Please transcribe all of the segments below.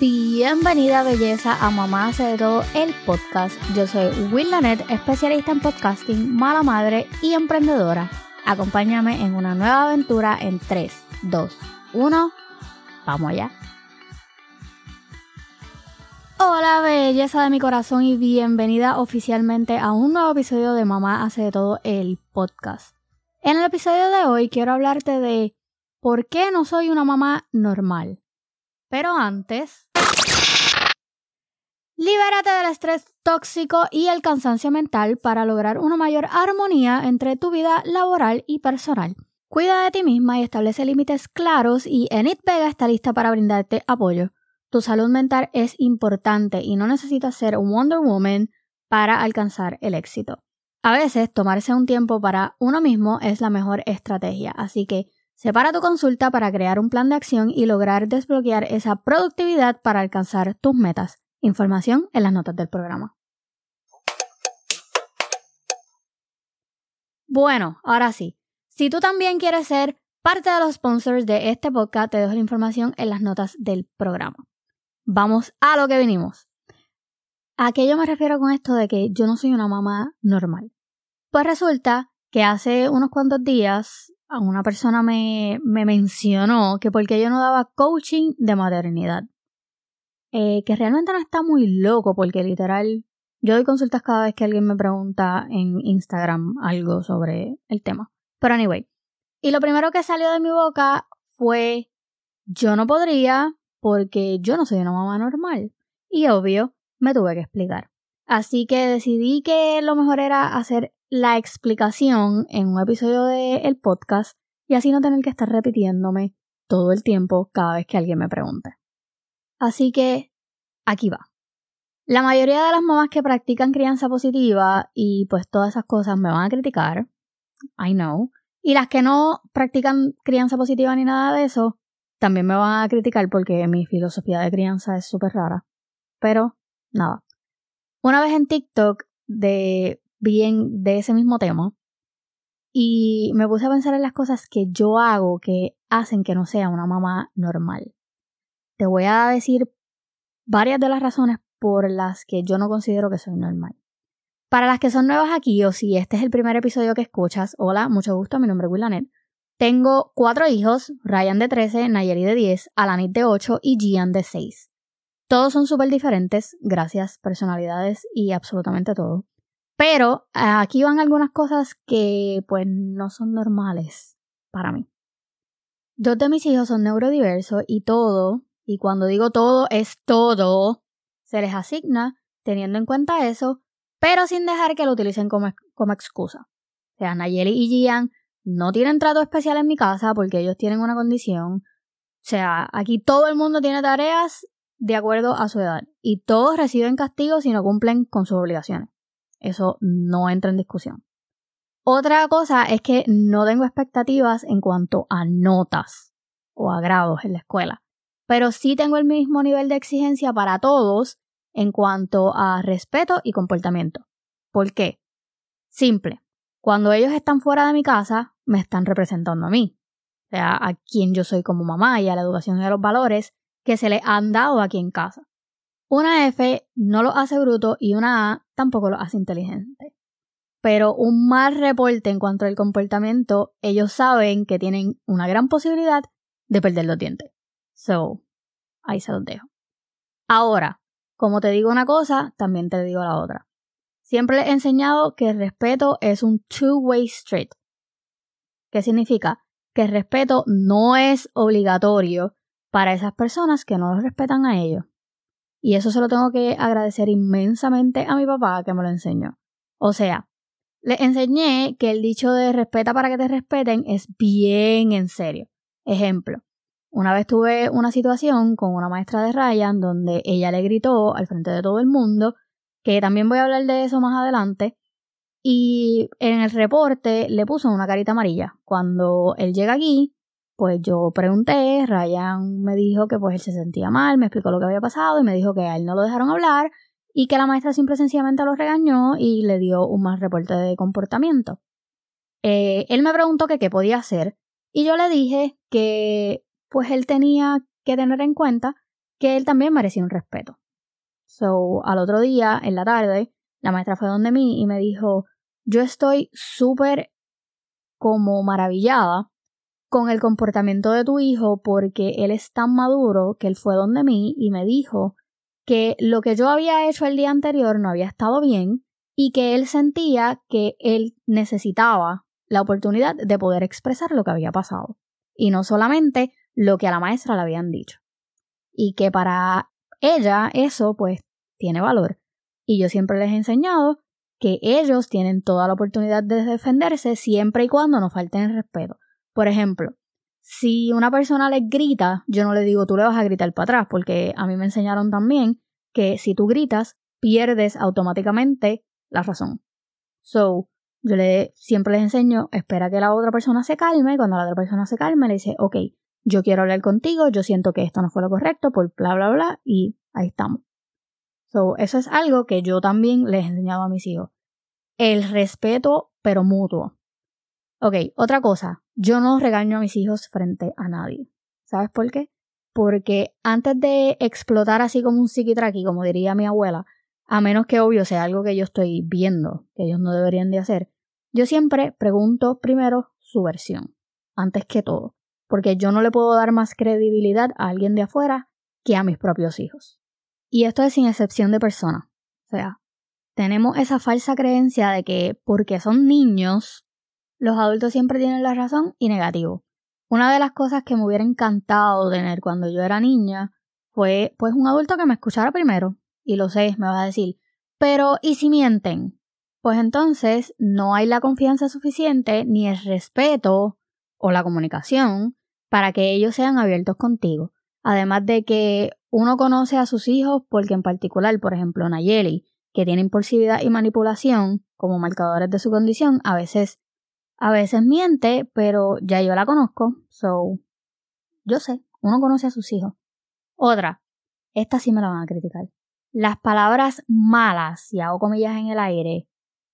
Bienvenida belleza a Mamá hace de todo el podcast. Yo soy Will Lanet, especialista en podcasting, mala madre y emprendedora. Acompáñame en una nueva aventura en 3, 2, 1. Vamos allá. Hola belleza de mi corazón y bienvenida oficialmente a un nuevo episodio de Mamá hace de todo el podcast. En el episodio de hoy quiero hablarte de por qué no soy una mamá normal. Pero antes... Libérate del estrés tóxico y el cansancio mental para lograr una mayor armonía entre tu vida laboral y personal. Cuida de ti misma y establece límites claros y Enid Vega está lista para brindarte apoyo. Tu salud mental es importante y no necesitas ser Wonder Woman para alcanzar el éxito. A veces tomarse un tiempo para uno mismo es la mejor estrategia, así que Separa tu consulta para crear un plan de acción y lograr desbloquear esa productividad para alcanzar tus metas. Información en las notas del programa. Bueno, ahora sí. Si tú también quieres ser parte de los sponsors de este podcast, te dejo la información en las notas del programa. Vamos a lo que venimos. ¿A qué yo me refiero con esto de que yo no soy una mamá normal? Pues resulta que hace unos cuantos días una persona me, me mencionó que porque yo no daba coaching de maternidad. Eh, que realmente no está muy loco porque literal yo doy consultas cada vez que alguien me pregunta en Instagram algo sobre el tema. Pero anyway. Y lo primero que salió de mi boca fue yo no podría porque yo no soy una mamá normal. Y obvio, me tuve que explicar. Así que decidí que lo mejor era hacer la explicación en un episodio del podcast y así no tener que estar repitiéndome todo el tiempo cada vez que alguien me pregunte. Así que aquí va. La mayoría de las mamás que practican crianza positiva y pues todas esas cosas me van a criticar, I know, y las que no practican crianza positiva ni nada de eso, también me van a criticar porque mi filosofía de crianza es súper rara. Pero, nada. Una vez en TikTok de bien de ese mismo tema y me puse a pensar en las cosas que yo hago que hacen que no sea una mamá normal. Te voy a decir varias de las razones por las que yo no considero que soy normal. Para las que son nuevas aquí o si este es el primer episodio que escuchas, hola, mucho gusto, mi nombre es Willanet. Tengo cuatro hijos, Ryan de 13, Nayeli de 10, Alanit de 8 y Gian de 6. Todos son súper diferentes, gracias, personalidades y absolutamente todo. Pero aquí van algunas cosas que pues no son normales para mí. Dos de mis hijos son neurodiversos y todo, y cuando digo todo es todo, se les asigna teniendo en cuenta eso, pero sin dejar que lo utilicen como, como excusa. O sea, Nayeli y Gian no tienen trato especial en mi casa porque ellos tienen una condición. O sea, aquí todo el mundo tiene tareas de acuerdo a su edad y todos reciben castigo si no cumplen con sus obligaciones. Eso no entra en discusión. Otra cosa es que no tengo expectativas en cuanto a notas o a grados en la escuela, pero sí tengo el mismo nivel de exigencia para todos en cuanto a respeto y comportamiento. ¿Por qué? Simple. Cuando ellos están fuera de mi casa, me están representando a mí, o sea, a quien yo soy como mamá y a la educación y a los valores que se le han dado aquí en casa. Una F no lo hace bruto y una A tampoco lo hace inteligente. Pero un mal reporte en cuanto al comportamiento, ellos saben que tienen una gran posibilidad de perder los dientes. So, ahí se los dejo. Ahora, como te digo una cosa, también te digo la otra. Siempre les he enseñado que el respeto es un two-way street. ¿Qué significa? Que el respeto no es obligatorio para esas personas que no lo respetan a ellos. Y eso se lo tengo que agradecer inmensamente a mi papá que me lo enseñó. O sea, le enseñé que el dicho de respeta para que te respeten es bien en serio. Ejemplo, una vez tuve una situación con una maestra de Ryan donde ella le gritó al frente de todo el mundo, que también voy a hablar de eso más adelante, y en el reporte le puso una carita amarilla. Cuando él llega aquí, pues yo pregunté, Ryan me dijo que pues él se sentía mal, me explicó lo que había pasado y me dijo que a él no lo dejaron hablar y que la maestra simple y sencillamente lo regañó y le dio un mal reporte de comportamiento. Eh, él me preguntó que qué podía hacer y yo le dije que pues él tenía que tener en cuenta que él también merecía un respeto. So, al otro día, en la tarde, la maestra fue donde mí y me dijo, yo estoy súper como maravillada con el comportamiento de tu hijo porque él es tan maduro que él fue donde mí y me dijo que lo que yo había hecho el día anterior no había estado bien y que él sentía que él necesitaba la oportunidad de poder expresar lo que había pasado y no solamente lo que a la maestra le habían dicho. Y que para ella eso pues tiene valor. Y yo siempre les he enseñado que ellos tienen toda la oportunidad de defenderse siempre y cuando no falten el respeto. Por ejemplo, si una persona les grita, yo no le digo tú le vas a gritar para atrás, porque a mí me enseñaron también que si tú gritas, pierdes automáticamente la razón. So, yo le, siempre les enseño, espera que la otra persona se calme, cuando la otra persona se calme, le dice, ok, yo quiero hablar contigo, yo siento que esto no fue lo correcto, por bla, bla, bla, y ahí estamos. So, eso es algo que yo también les he enseñado a mis hijos. El respeto, pero mutuo. Ok, otra cosa, yo no regaño a mis hijos frente a nadie. ¿Sabes por qué? Porque antes de explotar así como un psiquitraqui, como diría mi abuela, a menos que obvio sea algo que yo estoy viendo, que ellos no deberían de hacer, yo siempre pregunto primero su versión, antes que todo, porque yo no le puedo dar más credibilidad a alguien de afuera que a mis propios hijos. Y esto es sin excepción de persona. O sea, tenemos esa falsa creencia de que porque son niños, los adultos siempre tienen la razón y negativo. Una de las cosas que me hubiera encantado tener cuando yo era niña fue pues un adulto que me escuchara primero. Y lo sé, me va a decir, pero ¿y si mienten? pues entonces no hay la confianza suficiente ni el respeto o la comunicación para que ellos sean abiertos contigo. Además de que uno conoce a sus hijos porque en particular, por ejemplo, Nayeli, que tiene impulsividad y manipulación como marcadores de su condición, a veces a veces miente, pero ya yo la conozco, so yo sé, uno conoce a sus hijos. Otra, esta sí me la van a criticar. Las palabras malas, si hago comillas en el aire,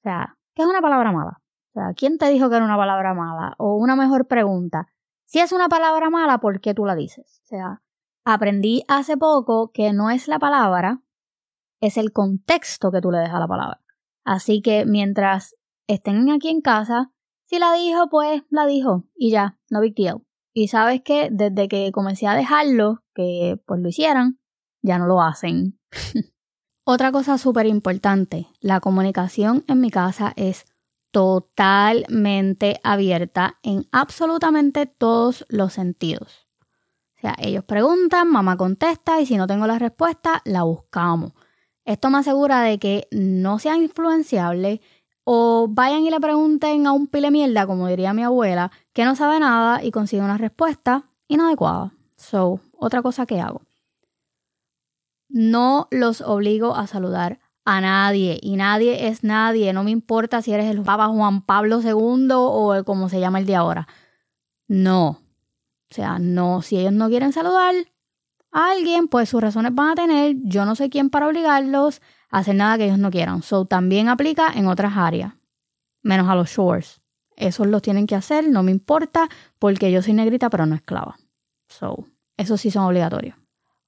o sea, ¿qué es una palabra mala? O sea, ¿quién te dijo que era una palabra mala? O una mejor pregunta, si es una palabra mala, ¿por qué tú la dices? O sea, aprendí hace poco que no es la palabra, es el contexto que tú le dejas a la palabra. Así que mientras estén aquí en casa, si la dijo, pues la dijo y ya, no big deal. Y sabes que desde que comencé a dejarlo, que pues lo hicieran, ya no lo hacen. Otra cosa súper importante, la comunicación en mi casa es totalmente abierta en absolutamente todos los sentidos. O sea, ellos preguntan, mamá contesta y si no tengo la respuesta, la buscamos. Esto me asegura de que no sean influenciables o vayan y le pregunten a un pile mierda, como diría mi abuela, que no sabe nada y consigue una respuesta inadecuada. So, otra cosa que hago. No los obligo a saludar a nadie y nadie es nadie. No me importa si eres el Papa Juan Pablo II o como se llama el de ahora. No. O sea, no. Si ellos no quieren saludar alguien, pues sus razones van a tener. Yo no sé quién para obligarlos a hacer nada que ellos no quieran. So también aplica en otras áreas. Menos a los shores. Esos los tienen que hacer, no me importa, porque yo soy negrita, pero no esclava. So, esos sí son obligatorios.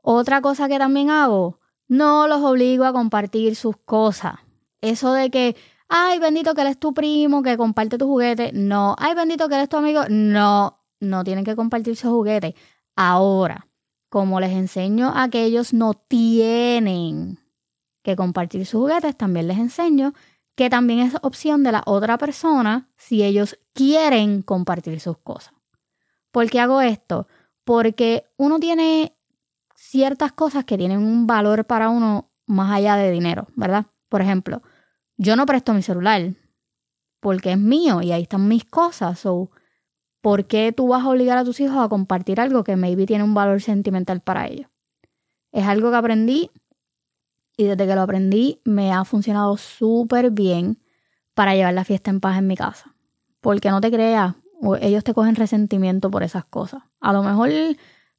Otra cosa que también hago, no los obligo a compartir sus cosas. Eso de que, ay, bendito que él es tu primo, que comparte tu juguete. No, ay, bendito que él es tu amigo. No, no tienen que compartir sus juguetes. Ahora, como les enseño a que ellos no tienen que compartir sus juguetes, también les enseño que también es opción de la otra persona si ellos quieren compartir sus cosas. ¿Por qué hago esto? Porque uno tiene ciertas cosas que tienen un valor para uno más allá de dinero, ¿verdad? Por ejemplo, yo no presto mi celular porque es mío y ahí están mis cosas. ¿Por qué tú vas a obligar a tus hijos a compartir algo que maybe tiene un valor sentimental para ellos? Es algo que aprendí y desde que lo aprendí me ha funcionado súper bien para llevar la fiesta en paz en mi casa. Porque no te creas, ellos te cogen resentimiento por esas cosas. A lo mejor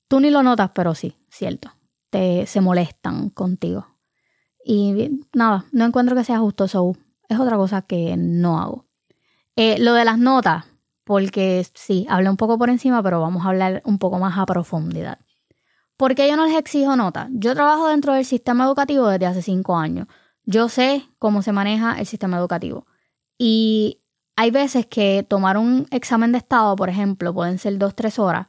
Tú ni lo notas, pero sí, cierto. Te, se molestan contigo. Y nada, no encuentro que sea justo, eso. es otra cosa que no hago. Eh, lo de las notas, porque sí, hablé un poco por encima, pero vamos a hablar un poco más a profundidad. ¿Por qué yo no les exijo nota? Yo trabajo dentro del sistema educativo desde hace cinco años. Yo sé cómo se maneja el sistema educativo. Y hay veces que tomar un examen de estado, por ejemplo, pueden ser dos, tres horas.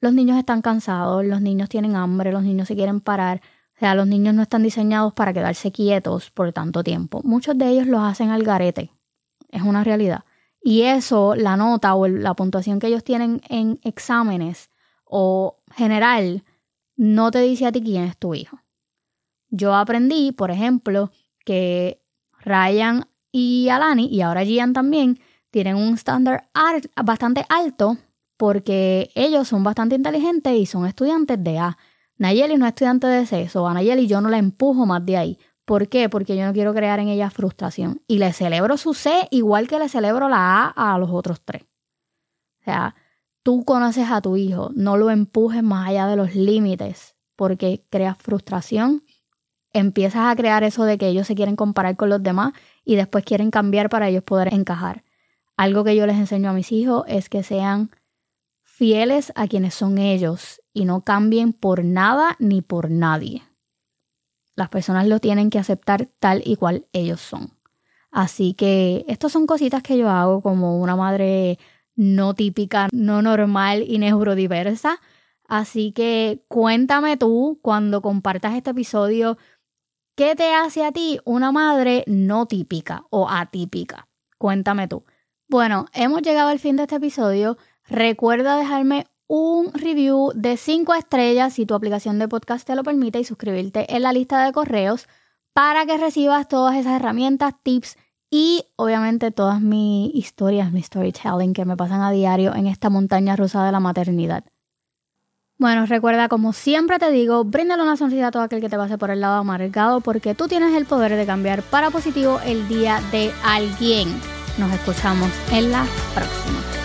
Los niños están cansados, los niños tienen hambre, los niños se quieren parar. O sea, los niños no están diseñados para quedarse quietos por tanto tiempo. Muchos de ellos los hacen al garete. Es una realidad. Y eso, la nota o la puntuación que ellos tienen en exámenes o general, no te dice a ti quién es tu hijo. Yo aprendí, por ejemplo, que Ryan y Alani, y ahora Gian también, tienen un estándar bastante alto porque ellos son bastante inteligentes y son estudiantes de A. Nayeli no es estudiante de C, o a Nayeli yo no la empujo más de ahí. ¿Por qué? Porque yo no quiero crear en ella frustración. Y le celebro su C igual que le celebro la A a los otros tres. O sea, tú conoces a tu hijo, no lo empujes más allá de los límites porque creas frustración. Empiezas a crear eso de que ellos se quieren comparar con los demás y después quieren cambiar para ellos poder encajar. Algo que yo les enseño a mis hijos es que sean fieles a quienes son ellos y no cambien por nada ni por nadie. Las personas lo tienen que aceptar tal y cual ellos son. Así que estas son cositas que yo hago como una madre no típica, no normal y neurodiversa. Así que cuéntame tú cuando compartas este episodio ¿Qué te hace a ti una madre no típica o atípica? Cuéntame tú. Bueno, hemos llegado al fin de este episodio. Recuerda dejarme un review de 5 estrellas si tu aplicación de podcast te lo permite y suscribirte en la lista de correos para que recibas todas esas herramientas, tips y obviamente todas mis historias, mi storytelling que me pasan a diario en esta montaña rusa de la maternidad. Bueno, recuerda, como siempre te digo, bríndale una sonrisa a todo aquel que te pase por el lado amargado porque tú tienes el poder de cambiar para positivo el día de alguien. Nos escuchamos en la próxima.